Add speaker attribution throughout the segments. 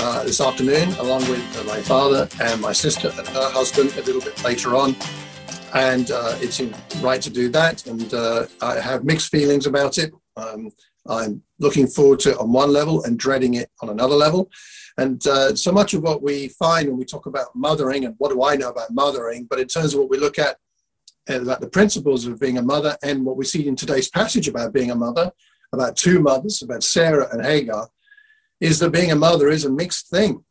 Speaker 1: uh, this afternoon, along with uh, my father and my sister and her husband a little bit later on. And uh, it's right to do that. And uh, I have mixed feelings about it. Um, I'm looking forward to it on one level and dreading it on another level. And uh, so much of what we find when we talk about mothering and what do I know about mothering, but in terms of what we look at, about the principles of being a mother and what we see in today's passage about being a mother, about two mothers, about Sarah and Hagar, is that being a mother is a mixed thing.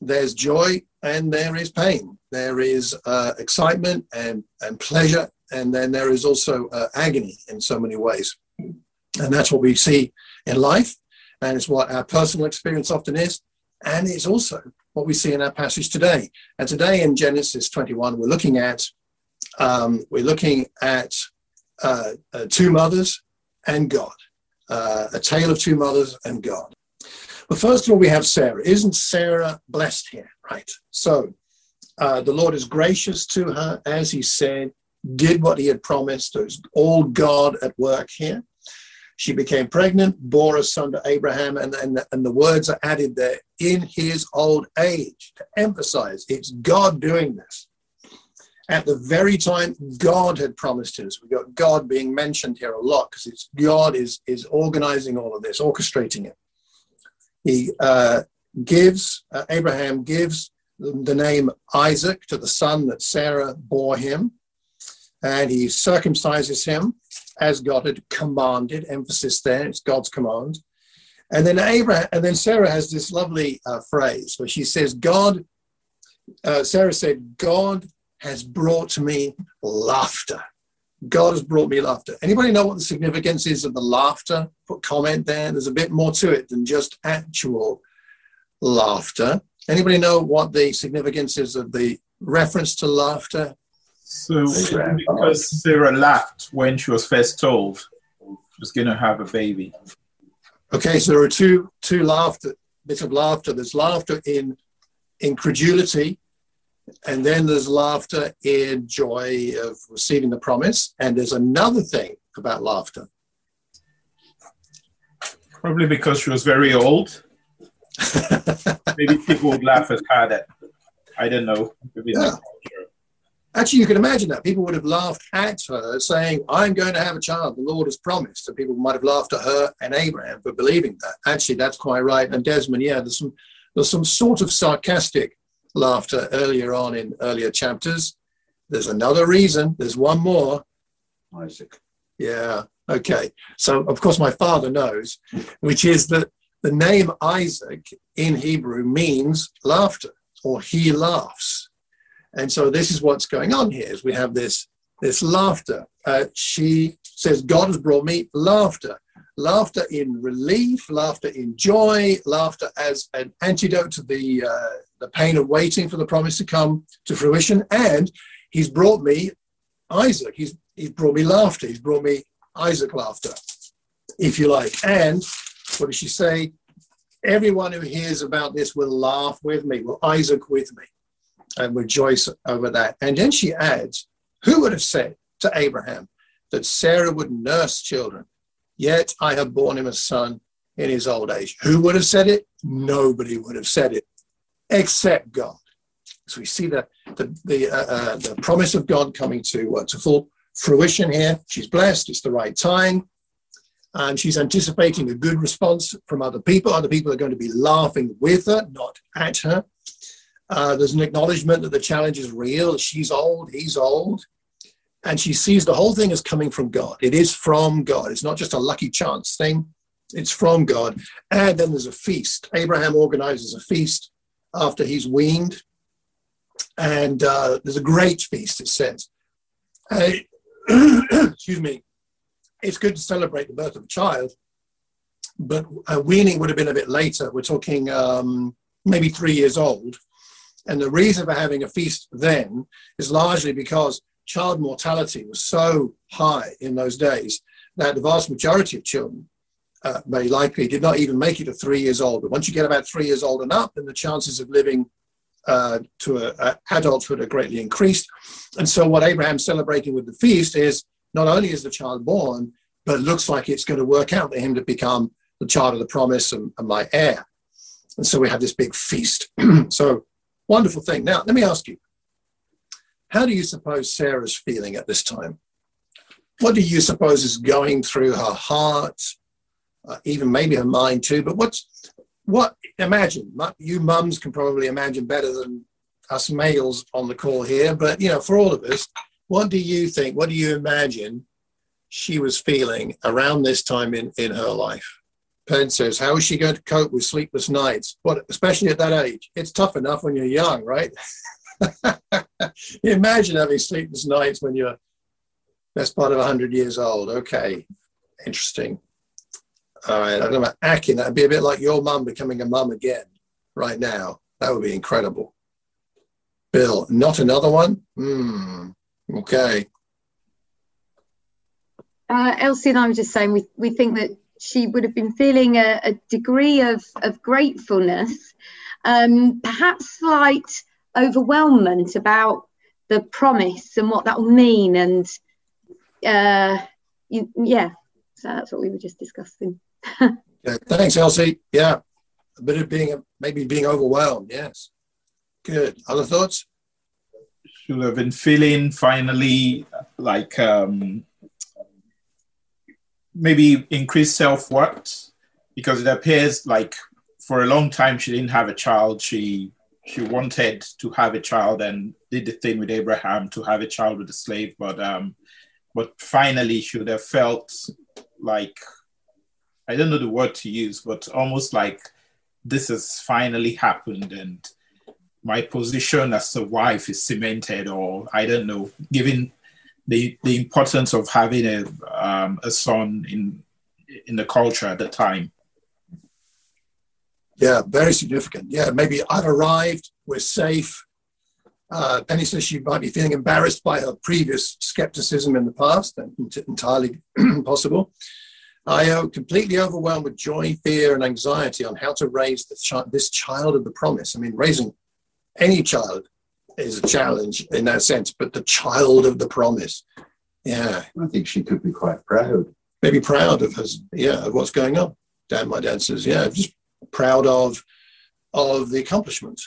Speaker 1: There's joy and there is pain. There is uh, excitement and, and pleasure, and then there is also uh, agony in so many ways. And that's what we see in life, and it's what our personal experience often is, and it's also what we see in our passage today. And today in Genesis 21, we're looking at um, we're looking at uh, uh, two mothers and God, uh, a tale of two mothers and God. But first of all, we have Sarah. Isn't Sarah blessed here? Right. So uh, the Lord is gracious to her, as he said, did what he had promised. There's all God at work here. She became pregnant, bore a son to Abraham, and, and, and the words are added there in his old age to emphasize it's God doing this. At the very time God had promised us, we've got God being mentioned here a lot because it's God is, is organizing all of this, orchestrating it. He uh, gives, uh, Abraham gives the name Isaac to the son that Sarah bore him, and he circumcises him as God had commanded. Emphasis there, it's God's command. And then Abraham, and then Sarah has this lovely uh, phrase where she says, "God." Uh, Sarah said, "God has brought me laughter." God has brought me laughter. Anybody know what the significance is of the laughter? Put comment there. There's a bit more to it than just actual laughter. Anybody know what the significance is of the reference to laughter?
Speaker 2: So because Sarah laughed when she was first told she was going to have a baby.
Speaker 1: Okay, so there are two two laughter bits of laughter. There's laughter in incredulity and then there's laughter in joy of receiving the promise. And there's another thing about laughter.
Speaker 2: Probably because she was very old. Maybe people would laugh as hard at. I don't know. Yeah.
Speaker 1: Actually, you can imagine that. People would have laughed at her saying, I'm going to have a child, the Lord has promised. And people might have laughed at her and Abraham for believing that. Actually, that's quite right. And Desmond, yeah, there's some, there's some sort of sarcastic laughter earlier on in earlier chapters. There's another reason. There's one more. Isaac. Yeah. Okay. So, of course, my father knows, which is that the name Isaac in Hebrew means laughter or he laughs. And so this is what's going on here is we have this, this laughter. Uh, she says, God has brought me laughter. Laughter in relief, laughter in joy, laughter as an antidote to the uh, the pain of waiting for the promise to come to fruition. And he's brought me Isaac. He's, he's brought me laughter. He's brought me Isaac laughter, if you like. And what does she say? Everyone who hears about this will laugh with me, will Isaac with me, and rejoice over that. And then she adds, Who would have said to Abraham that Sarah would nurse children? Yet I have borne him a son in his old age. Who would have said it? Nobody would have said it except God. So we see the the the, uh, uh, the promise of God coming to uh, to full fruition here. She's blessed. It's the right time, and she's anticipating a good response from other people. Other people are going to be laughing with her, not at her. Uh, there's an acknowledgement that the challenge is real. She's old. He's old. And she sees the whole thing as coming from God. It is from God. It's not just a lucky chance thing. It's from God. And then there's a feast. Abraham organizes a feast after he's weaned. And uh, there's a great feast, it says. Uh, excuse me. It's good to celebrate the birth of a child, but uh, weaning would have been a bit later. We're talking um, maybe three years old. And the reason for having a feast then is largely because child mortality was so high in those days that the vast majority of children uh, very likely did not even make it to three years old. But once you get about three years old and up, then the chances of living uh, to a, a adulthood are greatly increased. And so, what Abraham's celebrating with the feast is not only is the child born, but it looks like it's going to work out for him to become the child of the promise and, and my heir. And so we have this big feast. so wonderful thing. Now, let me ask you, how do you suppose Sarah's feeling at this time? What do you suppose is going through her heart, uh, even maybe her mind too? But what's what? Imagine you mums can probably imagine better than us males on the call here. But you know, for all of us, what do you think? What do you imagine she was feeling around this time in in her life? Penn says, "How is she going to cope with sleepless nights? What, especially at that age? It's tough enough when you're young, right? Imagine having sleepless nights when you're best part of 100 years old. Okay, interesting. All right, I'm about Akin. That'd be a bit like your mum becoming a mum again right now. That would be incredible. Bill, not another one? Hmm. Okay.
Speaker 3: Uh, Elsie and I were just saying we, we think that she would have been feeling a, a degree of, of gratefulness, um, perhaps slight overwhelmment about the promise and what that will mean. And uh, you, yeah, so that's what we were just discussing.
Speaker 1: yeah, thanks, Elsie. Yeah, a bit of being maybe being overwhelmed. Yes, good. Other thoughts?
Speaker 2: Should have been feeling finally like um, maybe increased self worth because it appears like for a long time she didn't have a child. She she wanted to have a child and did the thing with Abraham to have a child with a slave, but um, but finally she would have felt like I don't know the word to use, but almost like this has finally happened and my position as a wife is cemented, or I don't know, given the the importance of having a um, a son in in the culture at the time.
Speaker 1: Yeah, very significant. Yeah, maybe I've arrived, we're safe. Uh, Penny says she might be feeling embarrassed by her previous skepticism in the past, and entirely possible. I am completely overwhelmed with joy, fear, and anxiety on how to raise chi- this child of the promise. I mean, raising any child is a challenge in that sense, but the child of the promise. Yeah.
Speaker 4: I think she could be quite proud.
Speaker 1: Maybe proud of his, yeah, of what's going on. Dan, my dad says, yeah, just proud of of the accomplishment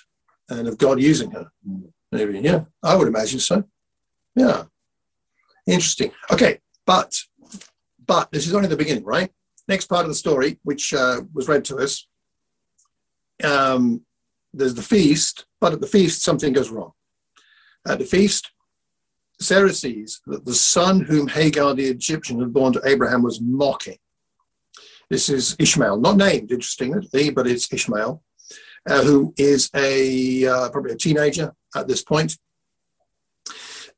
Speaker 1: and of God using her. Maybe, yeah, I would imagine so. Yeah. Interesting. Okay, but but this is only the beginning, right? Next part of the story, which uh, was read to us, um, there's the feast, but at the feast, something goes wrong. At the feast, Sarah sees that the son whom Hagar the Egyptian had born to Abraham was mocking. This is Ishmael, not named, interestingly, but it's Ishmael, uh, who is a uh, probably a teenager at this point.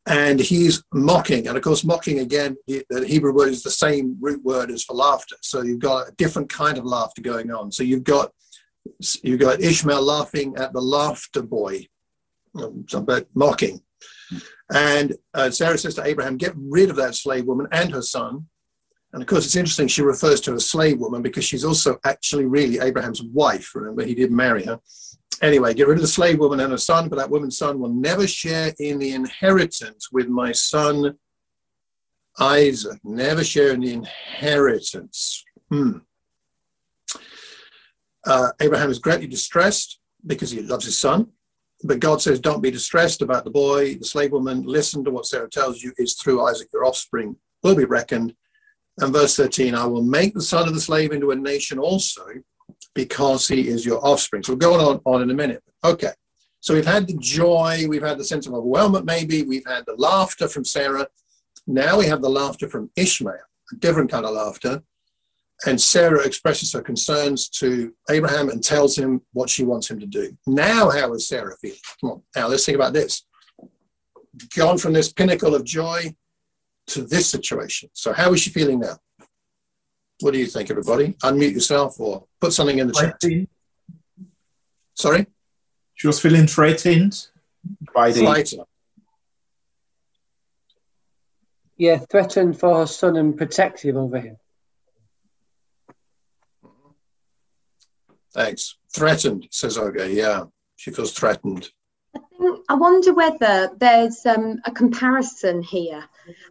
Speaker 1: And he's mocking. And of course, mocking again, the, the Hebrew word is the same root word as for laughter. So you've got a different kind of laughter going on. So you've got you've got Ishmael laughing at the laughter boy, um, but mocking. And uh, Sarah says to Abraham, Get rid of that slave woman and her son. And of course, it's interesting, she refers to a slave woman because she's also actually really Abraham's wife. Remember, he did marry her. Anyway, get rid of the slave woman and her son, but that woman's son will never share in the inheritance with my son Isaac. Never share in the inheritance. Hmm. Uh, Abraham is greatly distressed because he loves his son. But God says, Don't be distressed about the boy, the slave woman. Listen to what Sarah tells you is through Isaac your offspring will be reckoned. And verse 13, I will make the son of the slave into a nation also because he is your offspring. So we're going on, on in a minute. Okay. So we've had the joy, we've had the sense of overwhelmment, maybe, we've had the laughter from Sarah. Now we have the laughter from Ishmael, a different kind of laughter. And Sarah expresses her concerns to Abraham and tells him what she wants him to do. Now, how is Sarah feeling? Come on, now let's think about this. Gone from this pinnacle of joy to this situation. So, how is she feeling now? What do you think, everybody? Unmute yourself or put something in the chat. Sorry?
Speaker 2: She was feeling threatened by the.
Speaker 1: Frightened.
Speaker 5: Yeah, threatened for her son and protective over him.
Speaker 1: Thanks. Threatened, says Olga. Yeah, she feels threatened.
Speaker 3: I wonder whether there's um, a comparison here,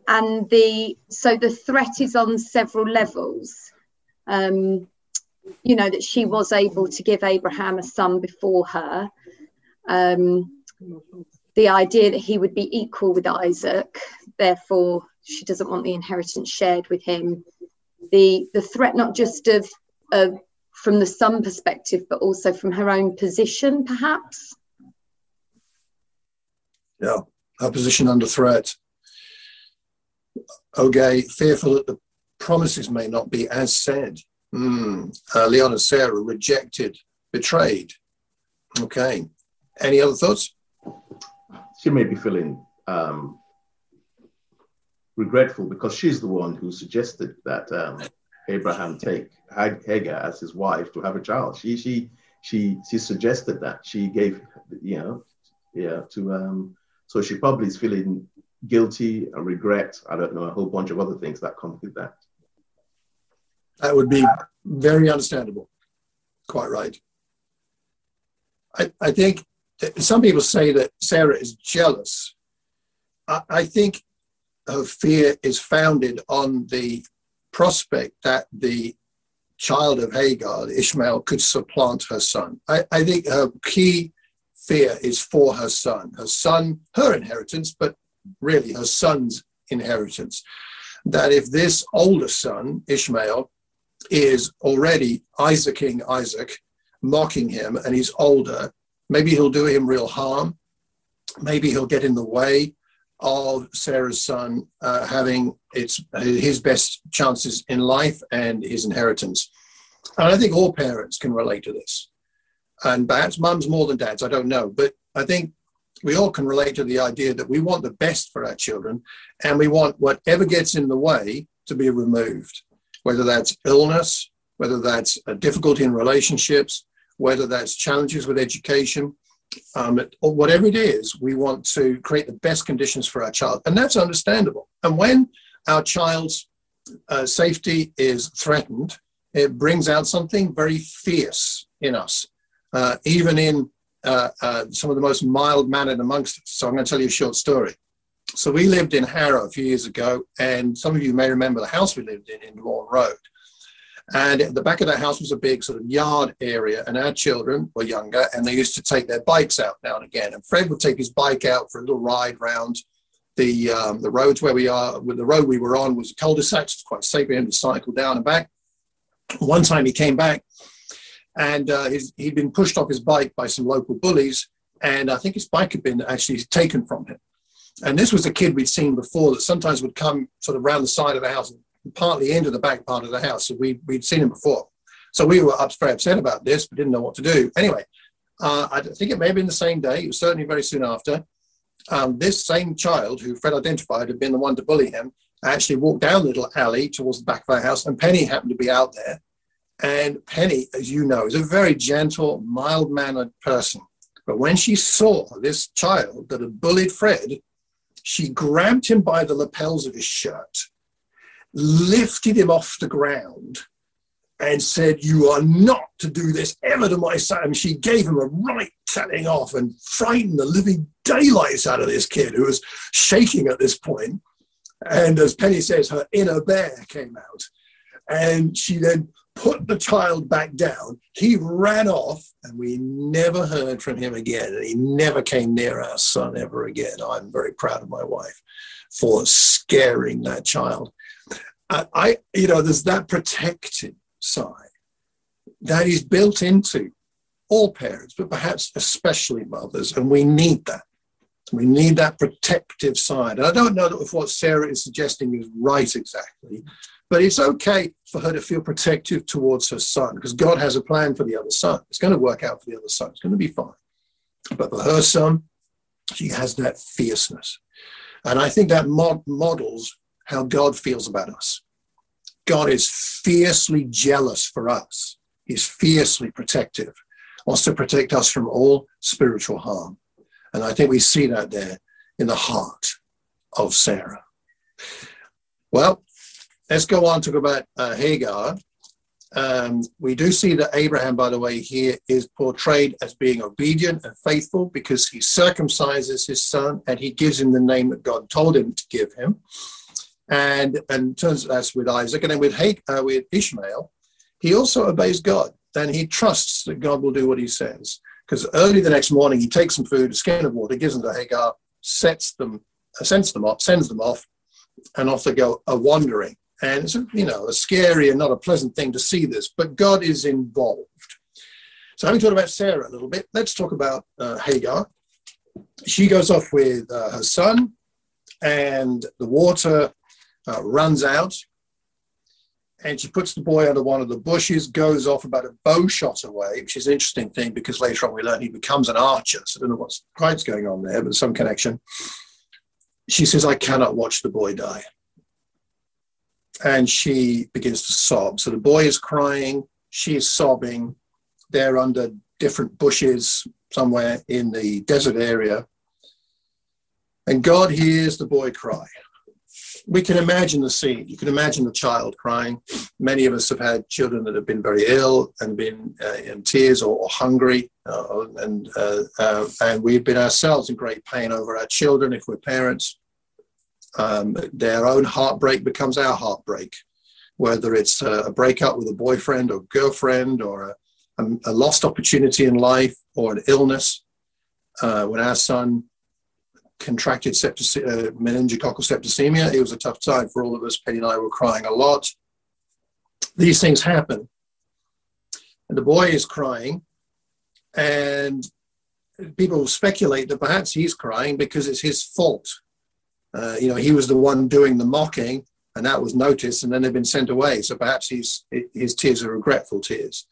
Speaker 3: and the so the threat is on several levels. Um, you know, that she was able to give Abraham a son before her. Um, the idea that he would be equal with Isaac, therefore she doesn't want the inheritance shared with him. The the threat not just of of from the son perspective, but also from her own position, perhaps.
Speaker 1: Yeah, her position under threat. Okay, fearful that the promises may not be as said. Mm. Uh, Leon and Sarah rejected, betrayed. Okay. Any other thoughts?
Speaker 4: She may be feeling um, regretful because she's the one who suggested that um, Abraham take Hagar as his wife to have a child. She she she she suggested that. She gave you know yeah to um so she probably is feeling guilty and regret. I don't know a whole bunch of other things that come with that.
Speaker 1: That would be very understandable. Quite right. I, I think some people say that Sarah is jealous. I, I think her fear is founded on the prospect that the child of Hagar, Ishmael, could supplant her son. I, I think her key fear is for her son, her son, her inheritance, but really her son's inheritance. That if this older son, Ishmael, is already Isaaking Isaac, mocking him, and he's older, maybe he'll do him real harm. Maybe he'll get in the way of Sarah's son uh, having its his best chances in life and his inheritance. And I think all parents can relate to this. And perhaps mums more than dads, I don't know. But I think we all can relate to the idea that we want the best for our children and we want whatever gets in the way to be removed, whether that's illness, whether that's a difficulty in relationships, whether that's challenges with education, um, or whatever it is, we want to create the best conditions for our child. And that's understandable. And when our child's uh, safety is threatened, it brings out something very fierce in us, uh, even in uh, uh some of the most mild mannered amongst us. So I'm going to tell you a short story. So we lived in Harrow a few years ago, and some of you may remember the house we lived in in Lawn Road. And at the back of that house was a big sort of yard area, and our children were younger, and they used to take their bikes out now and again. And Fred would take his bike out for a little ride round the um, the roads where we are. With the road we were on was a cul-de-sac, it's quite safe for him to cycle down and back. One time he came back, and uh, his, he'd been pushed off his bike by some local bullies, and I think his bike had been actually taken from him. And this was a kid we'd seen before that sometimes would come sort of around the side of the house and partly into the back part of the house. So we, we'd seen him before. So we were very upset about this, but didn't know what to do. Anyway, uh, I think it may have been the same day. It was certainly very soon after. Um, this same child, who Fred identified had been the one to bully him, actually walked down the little alley towards the back of our house, and Penny happened to be out there. And Penny, as you know, is a very gentle, mild mannered person. But when she saw this child that had bullied Fred, she grabbed him by the lapels of his shirt lifted him off the ground and said, You are not to do this ever to my son. And she gave him a right telling off and frightened the living daylights out of this kid who was shaking at this point. And as Penny says, her inner bear came out. And she then put the child back down. He ran off, and we never heard from him again. And he never came near our son ever again. I'm very proud of my wife for scaring that child. I, you know, there's that protective side that is built into all parents, but perhaps especially mothers, and we need that. We need that protective side. And I don't know if what Sarah is suggesting is right exactly, but it's okay for her to feel protective towards her son because God has a plan for the other son. It's going to work out for the other son. It's going to be fine. But for her son, she has that fierceness. And I think that mod- models how God feels about us. God is fiercely jealous for us. He's fiercely protective, wants to protect us from all spiritual harm. And I think we see that there in the heart of Sarah. Well, let's go on to talk about uh, Hagar. Um, we do see that Abraham, by the way, here is portrayed as being obedient and faithful because he circumcises his son and he gives him the name that God told him to give him and and turns that's with Isaac, and then with uh, with Ishmael, he also obeys God and he trusts that God will do what he says. Because early the next morning, he takes some food, a skin of water, gives them to Hagar, sets them, sends them off, sends them off, and off they go a wandering. And it's you know a scary and not a pleasant thing to see this, but God is involved. So having talked about Sarah a little bit, let's talk about uh, Hagar. She goes off with uh, her son, and the water uh, runs out and she puts the boy under one of the bushes, goes off about a bow shot away, which is an interesting thing because later on we learn he becomes an archer. So I don't know what's quite going on there, but some connection. She says, I cannot watch the boy die. And she begins to sob. So the boy is crying, she is sobbing. They're under different bushes somewhere in the desert area. And God hears the boy cry we can imagine the scene. You can imagine the child crying. Many of us have had children that have been very ill and been uh, in tears or, or hungry, uh, and uh, uh, and we've been ourselves in great pain over our children if we're parents. Um, their own heartbreak becomes our heartbreak, whether it's a breakup with a boyfriend or girlfriend or a, a lost opportunity in life or an illness. Uh, when our son contracted uh, meningococcal septicemia. It was a tough time for all of us. Penny and I were crying a lot. These things happen. And the boy is crying, and people speculate that perhaps he's crying because it's his fault. Uh, you know, he was the one doing the mocking, and that was noticed, and then they've been sent away. So perhaps he's, his tears are regretful tears.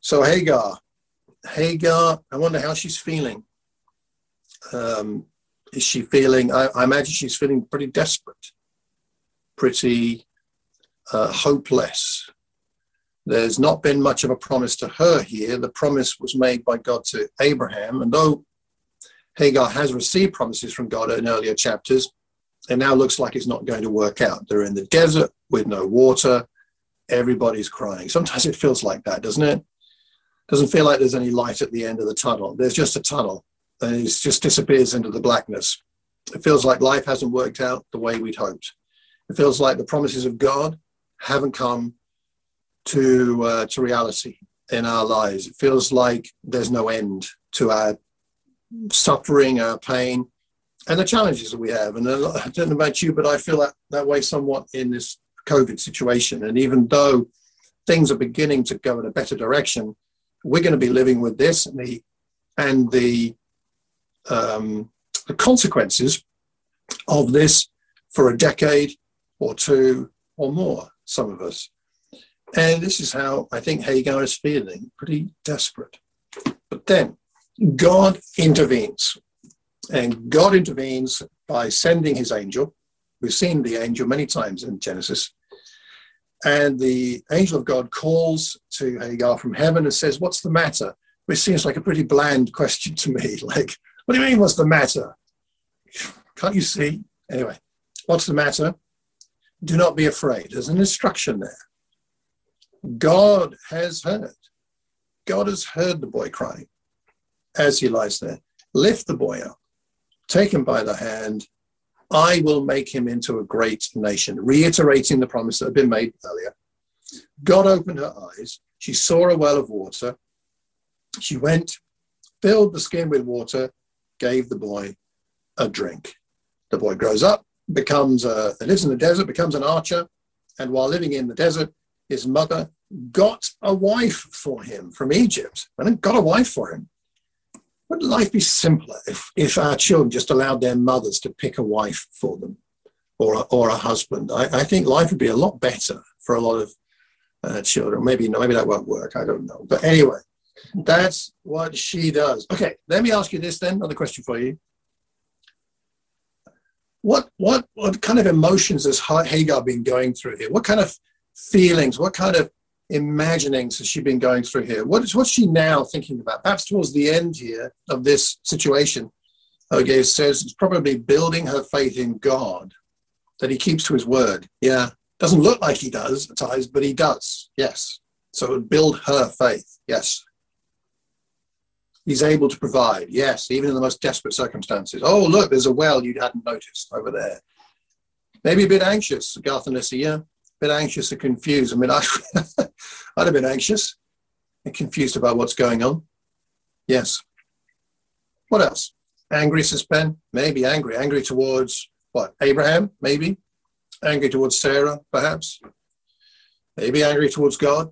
Speaker 1: So Hagar, Hagar, I wonder how she's feeling um, is she feeling? I, I, imagine she's feeling pretty desperate, pretty uh, hopeless. There's not been much of a promise to her here. The promise was made by God to Abraham, and though Hagar has received promises from God in earlier chapters, it now looks like it's not going to work out. They're in the desert with no water. Everybody's crying. Sometimes it feels like that, doesn't it? Doesn't feel like there's any light at the end of the tunnel. There's just a tunnel and it just disappears into the blackness. It feels like life hasn't worked out the way we'd hoped. It feels like the promises of God haven't come to uh, to reality in our lives. It feels like there's no end to our suffering, our pain, and the challenges that we have. And I don't know about you, but I feel that, that way somewhat in this COVID situation. And even though things are beginning to go in a better direction, we're going to be living with this and the and the um, the consequences of this for a decade or two or more, some of us. And this is how I think Hagar is feeling pretty desperate. But then God intervenes. And God intervenes by sending his angel. We've seen the angel many times in Genesis. And the angel of God calls to Hagar from heaven and says, What's the matter? Which seems like a pretty bland question to me. Like, what do you mean, what's the matter? Can't you see? Anyway, what's the matter? Do not be afraid. There's an instruction there. God has heard. God has heard the boy crying as he lies there. Lift the boy up, take him by the hand. I will make him into a great nation, reiterating the promise that had been made earlier. God opened her eyes. She saw a well of water. She went, filled the skin with water, gave the boy a drink. The boy grows up, becomes a, lives in the desert, becomes an archer, and while living in the desert, his mother got a wife for him from Egypt, and got a wife for him. Would life be simpler if, if our children just allowed their mothers to pick a wife for them or a, or a husband? I, I think life would be a lot better for a lot of uh, children. Maybe maybe that won't work. I don't know. But anyway, that's what she does. Okay, let me ask you this then. Another question for you. What what what kind of emotions has Hagar been going through here? What kind of feelings? What kind of imaginings has she been going through here? What is what's she now thinking about? Perhaps towards the end here of this situation, okay, says it's probably building her faith in God, that he keeps to his word. Yeah, doesn't look like he does at times, but he does. Yes. So it would build her faith. Yes. He's able to provide, yes, even in the most desperate circumstances. Oh, look, there's a well you hadn't noticed over there. Maybe a bit anxious, Garth and Lissy, yeah. A bit anxious and confused. I mean, I, I'd have been anxious and confused about what's going on. Yes. What else? Angry, suspend? Maybe angry. Angry towards what? Abraham? Maybe. Angry towards Sarah, perhaps. Maybe angry towards God.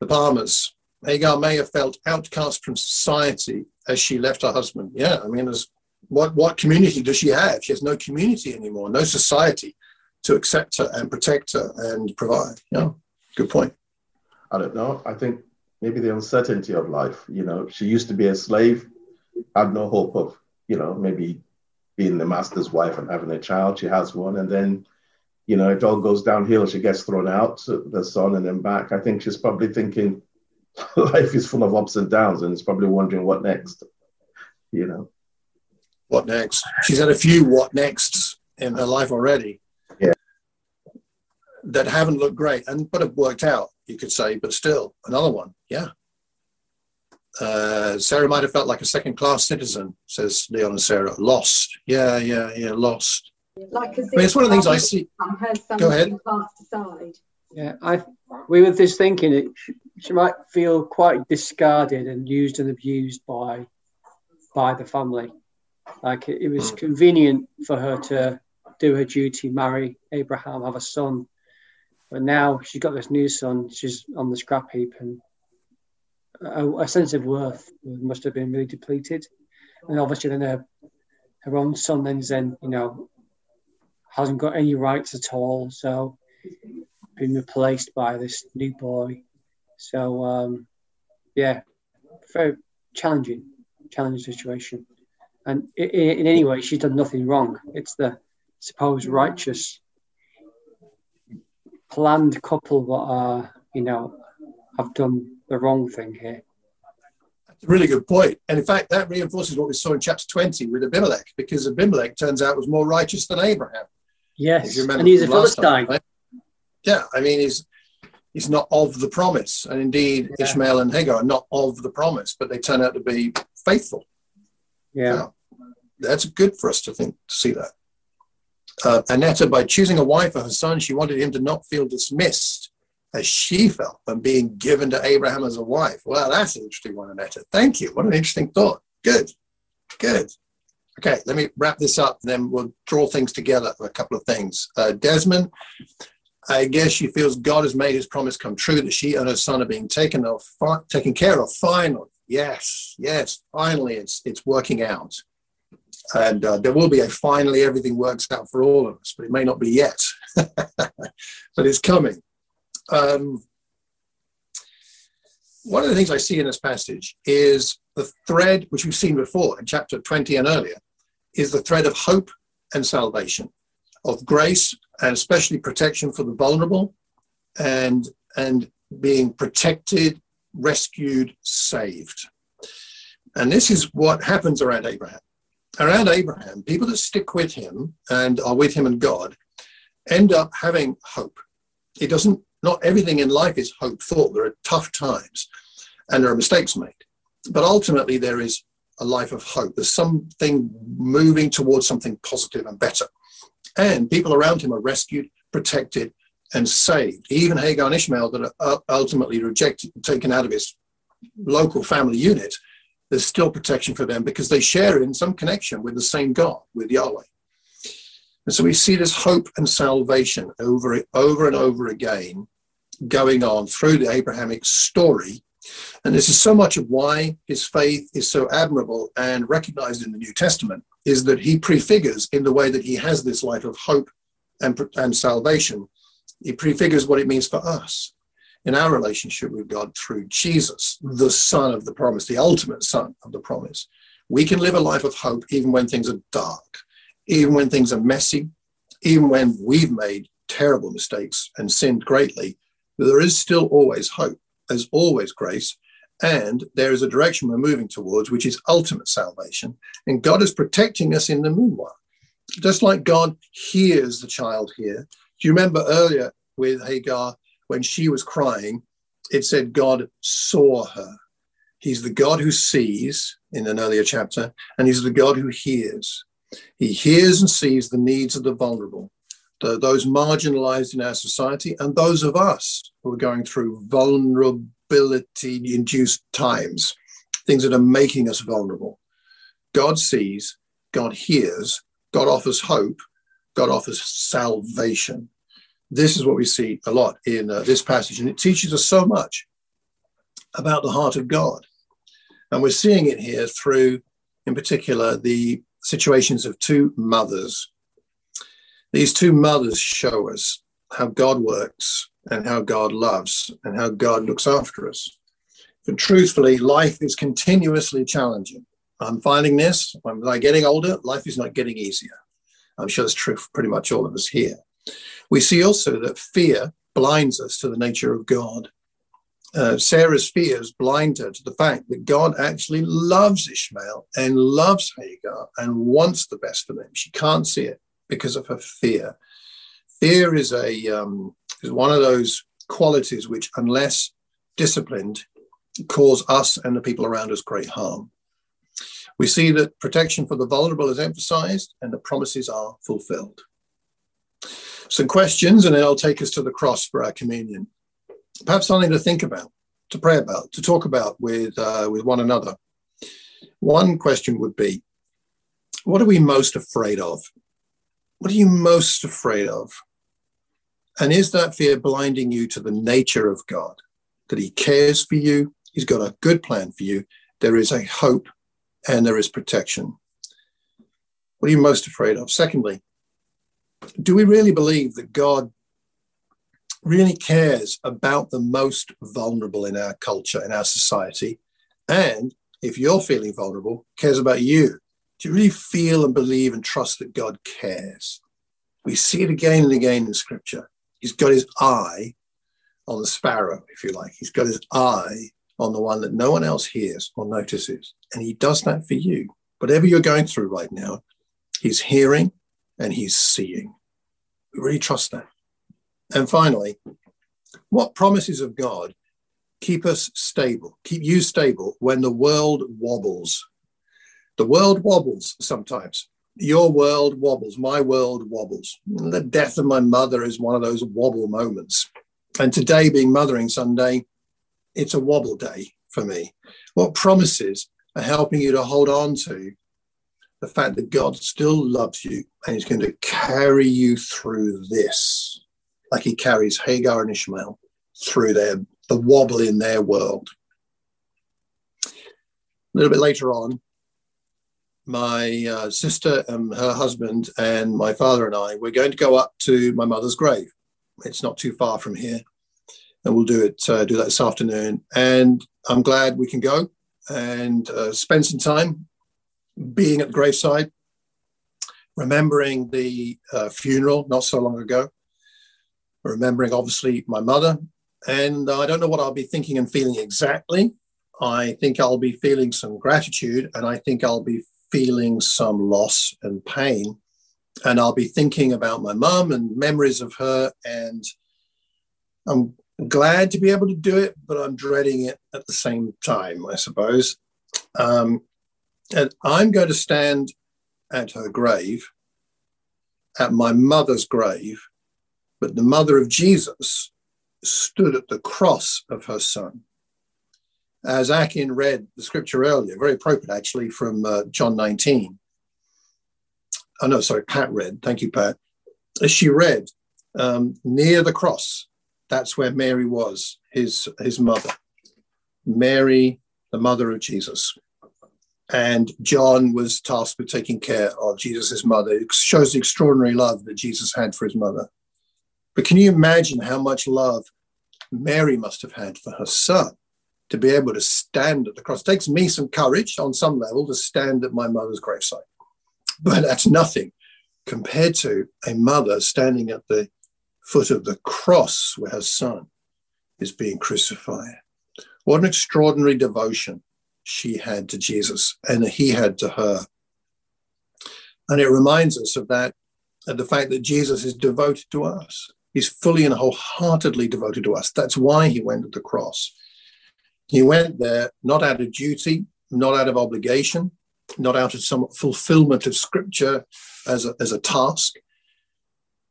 Speaker 1: The Palmers. Hagar may have felt outcast from society as she left her husband. Yeah, I mean, as what what community does she have? She has no community anymore, no society to accept her and protect her and provide. Yeah, good point.
Speaker 4: I don't know. I think maybe the uncertainty of life. You know, she used to be a slave, had no hope of, you know, maybe being the master's wife and having a child. She has one, and then, you know, it all goes downhill. She gets thrown out, the son, and then back. I think she's probably thinking life is full of ups and downs, and is probably wondering what next. You know,
Speaker 1: what next? She's had a few what nexts in her life already.
Speaker 4: Yeah.
Speaker 1: That haven't looked great, and but have worked out you could say, but still another one. Yeah. Uh, Sarah might have felt like a second class citizen, says Leon and Sarah. Lost. Yeah, yeah, yeah, lost.
Speaker 3: Like I mean,
Speaker 1: it's one of the things I see. Go ahead.
Speaker 5: Aside. Yeah, I we were just thinking it. She, she might feel quite discarded and used and abused by by the family. Like it, it was hmm. convenient for her to do her duty, marry Abraham, have a son, but now she's got this new son, she's on the scrap heap, and a, a sense of worth must have been really depleted. And obviously, then her, her own son then, then you know, hasn't got any rights at all. So, been replaced by this new boy. So, um, yeah, very challenging, challenging situation. And in, in any way, she's done nothing wrong. It's the supposed righteous planned couple that are, you know, have done the wrong thing here.
Speaker 1: That's a really good point. And in fact, that reinforces what we saw in chapter 20 with Abimelech, because Abimelech turns out was more righteous than Abraham.
Speaker 5: Yes, and he's a Philistine. Right?
Speaker 1: Yeah, I mean, he's he's not of the promise. And indeed, yeah. Ishmael and Hagar are not of the promise, but they turn out to be faithful.
Speaker 5: Yeah. yeah.
Speaker 1: That's good for us to think, to see that uh, Annetta, by choosing a wife for her son, she wanted him to not feel dismissed as she felt when being given to Abraham as a wife. Well, that's an interesting one, Annetta. Thank you. What an interesting thought. Good. Good. Okay, let me wrap this up, then we'll draw things together a couple of things. Uh, Desmond, I guess she feels God has made his promise come true that she and her son are being taken of, taken care of finally. Yes, yes, finally it's it's working out. And uh, there will be a finally everything works out for all of us, but it may not be yet. but it's coming. Um, one of the things I see in this passage is the thread, which we've seen before in chapter 20 and earlier, is the thread of hope and salvation, of grace and especially protection for the vulnerable and, and being protected, rescued, saved. And this is what happens around Abraham around Abraham, people that stick with him and are with him and God end up having hope. It doesn't, not everything in life is hope thought. There are tough times and there are mistakes made. But ultimately, there is a life of hope. There's something moving towards something positive and better. And people around him are rescued, protected, and saved. Even Hagar and Ishmael, that are ultimately rejected and taken out of his local family unit, there's still protection for them because they share in some connection with the same God, with Yahweh. And so we see this hope and salvation over over and over again going on through the Abrahamic story. And this is so much of why his faith is so admirable and recognized in the New Testament is that he prefigures in the way that he has this life of hope and, and salvation. He prefigures what it means for us in our relationship with God through Jesus, the Son of the promise, the ultimate Son of the promise. We can live a life of hope even when things are dark, even when things are messy, even when we've made terrible mistakes and sinned greatly. There is still always hope. There's always grace. And there is a direction we're moving towards, which is ultimate salvation. And God is protecting us in the meanwhile. Just like God hears the child here. Do you remember earlier with Hagar? When she was crying, it said God saw her. He's the God who sees in an earlier chapter, and he's the God who hears. He hears and sees the needs of the vulnerable, the, those marginalized in our society, and those of us who are going through vulnerability induced times, things that are making us vulnerable. God sees, God hears, God offers hope, God offers salvation. This is what we see a lot in uh, this passage, and it teaches us so much about the heart of God. And we're seeing it here through, in particular, the situations of two mothers. These two mothers show us how God works and how God loves and how God looks after us. But truthfully, life is continuously challenging. I'm finding this I'm getting older, life is not getting easier. I'm sure that's true for pretty much all of us here. We see also that fear blinds us to the nature of God. Uh, Sarah's fears blind her to the fact that God actually loves Ishmael and loves Hagar and wants the best for them. She can't see it because of her fear. Fear is a um, is one of those qualities which, unless disciplined, cause us and the people around us great harm. We see that protection for the vulnerable is emphasized and the promises are fulfilled. Some questions, and then I'll take us to the cross for our communion. Perhaps something to think about, to pray about, to talk about with, uh, with one another. One question would be What are we most afraid of? What are you most afraid of? And is that fear blinding you to the nature of God? That He cares for you, He's got a good plan for you, there is a hope, and there is protection. What are you most afraid of? Secondly, do we really believe that God really cares about the most vulnerable in our culture, in our society? And if you're feeling vulnerable, cares about you? Do you really feel and believe and trust that God cares? We see it again and again in Scripture. He's got his eye on the sparrow, if you like. He's got his eye on the one that no one else hears or notices. And he does that for you. Whatever you're going through right now, he's hearing and he's seeing. We really trust that. And finally, what promises of God keep us stable, keep you stable when the world wobbles? The world wobbles sometimes. Your world wobbles, my world wobbles. The death of my mother is one of those wobble moments. And today, being Mothering Sunday, it's a wobble day for me. What promises are helping you to hold on to the fact that God still loves you and He's going to carry you through this, like He carries Hagar and Ishmael through their the wobble in their world. A little bit later on, my uh, sister and her husband and my father and I, we're going to go up to my mother's grave. It's not too far from here and we'll do it uh, do that this afternoon. And I'm glad we can go and uh, spend some time being at the graveside, remembering the uh, funeral not so long ago, remembering obviously my mother. And I don't know what I'll be thinking and feeling exactly. I think I'll be feeling some gratitude and I think I'll be feeling some loss and pain. And I'll be thinking about my mum and memories of her. And I'm glad to be able to do it, but I'm dreading it at the same time, I suppose. Um, and I'm going to stand at her grave, at my mother's grave, but the mother of Jesus stood at the cross of her son. As Akin read the scripture earlier, very appropriate actually from uh, John 19. Oh, no, sorry, Pat read. Thank you, Pat. As she read, um, near the cross, that's where Mary was, his, his mother. Mary, the mother of Jesus. And John was tasked with taking care of Jesus' mother. It shows the extraordinary love that Jesus had for his mother. But can you imagine how much love Mary must have had for her son to be able to stand at the cross? It takes me some courage on some level to stand at my mother's gravesite. But that's nothing compared to a mother standing at the foot of the cross where her son is being crucified. What an extraordinary devotion she had to Jesus and he had to her. And it reminds us of that, of the fact that Jesus is devoted to us. He's fully and wholeheartedly devoted to us. That's why he went to the cross. He went there not out of duty, not out of obligation, not out of some fulfillment of scripture as a, as a task,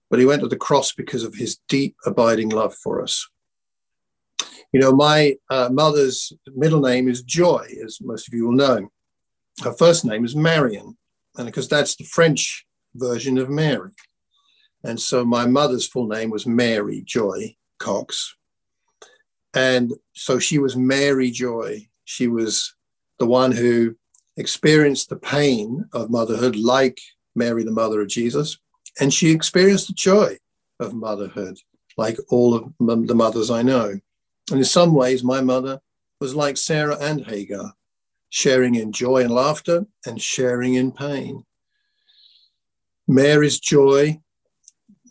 Speaker 1: but he went to the cross because of his deep, abiding love for us. You know, my uh, mother's middle name is Joy, as most of you will know. Her first name is Marion, and because that's the French version of Mary. And so my mother's full name was Mary Joy Cox. And so she was Mary Joy. She was the one who experienced the pain of motherhood, like Mary, the mother of Jesus. And she experienced the joy of motherhood, like all of the mothers I know. And in some ways, my mother was like Sarah and Hagar, sharing in joy and laughter and sharing in pain. Mary's joy,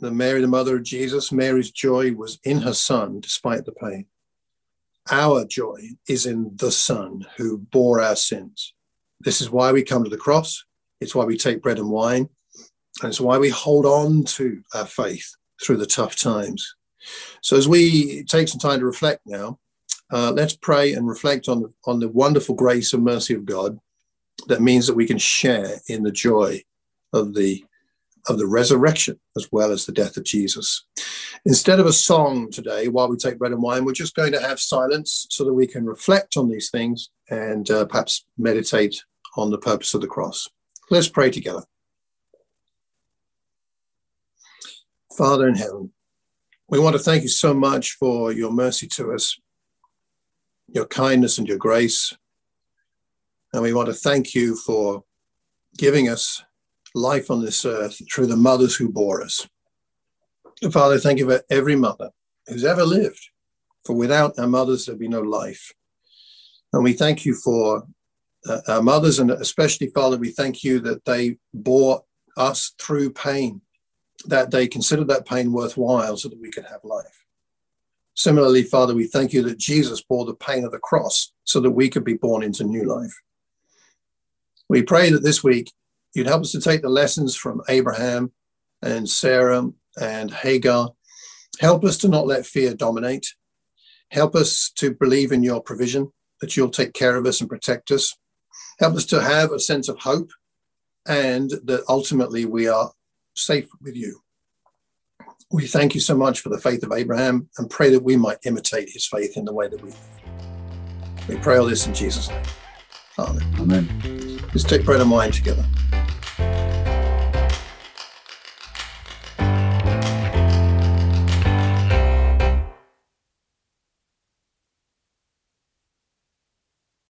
Speaker 1: the Mary, the mother of Jesus, Mary's joy was in her son despite the pain. Our joy is in the Son who bore our sins. This is why we come to the cross. It's why we take bread and wine. And it's why we hold on to our faith through the tough times. So, as we take some time to reflect now, uh, let's pray and reflect on, on the wonderful grace and mercy of God that means that we can share in the joy of the of the resurrection as well as the death of Jesus. Instead of a song today, while we take bread and wine, we're just going to have silence so that we can reflect on these things and uh, perhaps meditate on the purpose of the cross. Let's pray together. Father in heaven, we want to thank you so much for your mercy to us, your kindness and your grace. And we want to thank you for giving us life on this earth through the mothers who bore us. Father, thank you for every mother who's ever lived, for without our mothers, there'd be no life. And we thank you for uh, our mothers, and especially, Father, we thank you that they bore us through pain that they considered that pain worthwhile so that we could have life. Similarly, Father, we thank you that Jesus bore the pain of the cross so that we could be born into new life. We pray that this week you'd help us to take the lessons from Abraham and Sarah and Hagar. Help us to not let fear dominate. Help us to believe in your provision, that you'll take care of us and protect us. Help us to have a sense of hope and that ultimately we are safe with you. We thank you so much for the faith of Abraham and pray that we might imitate his faith in the way that we live. We pray all this in Jesus' name. Amen.
Speaker 2: Amen.
Speaker 1: Let's take bread and wine together.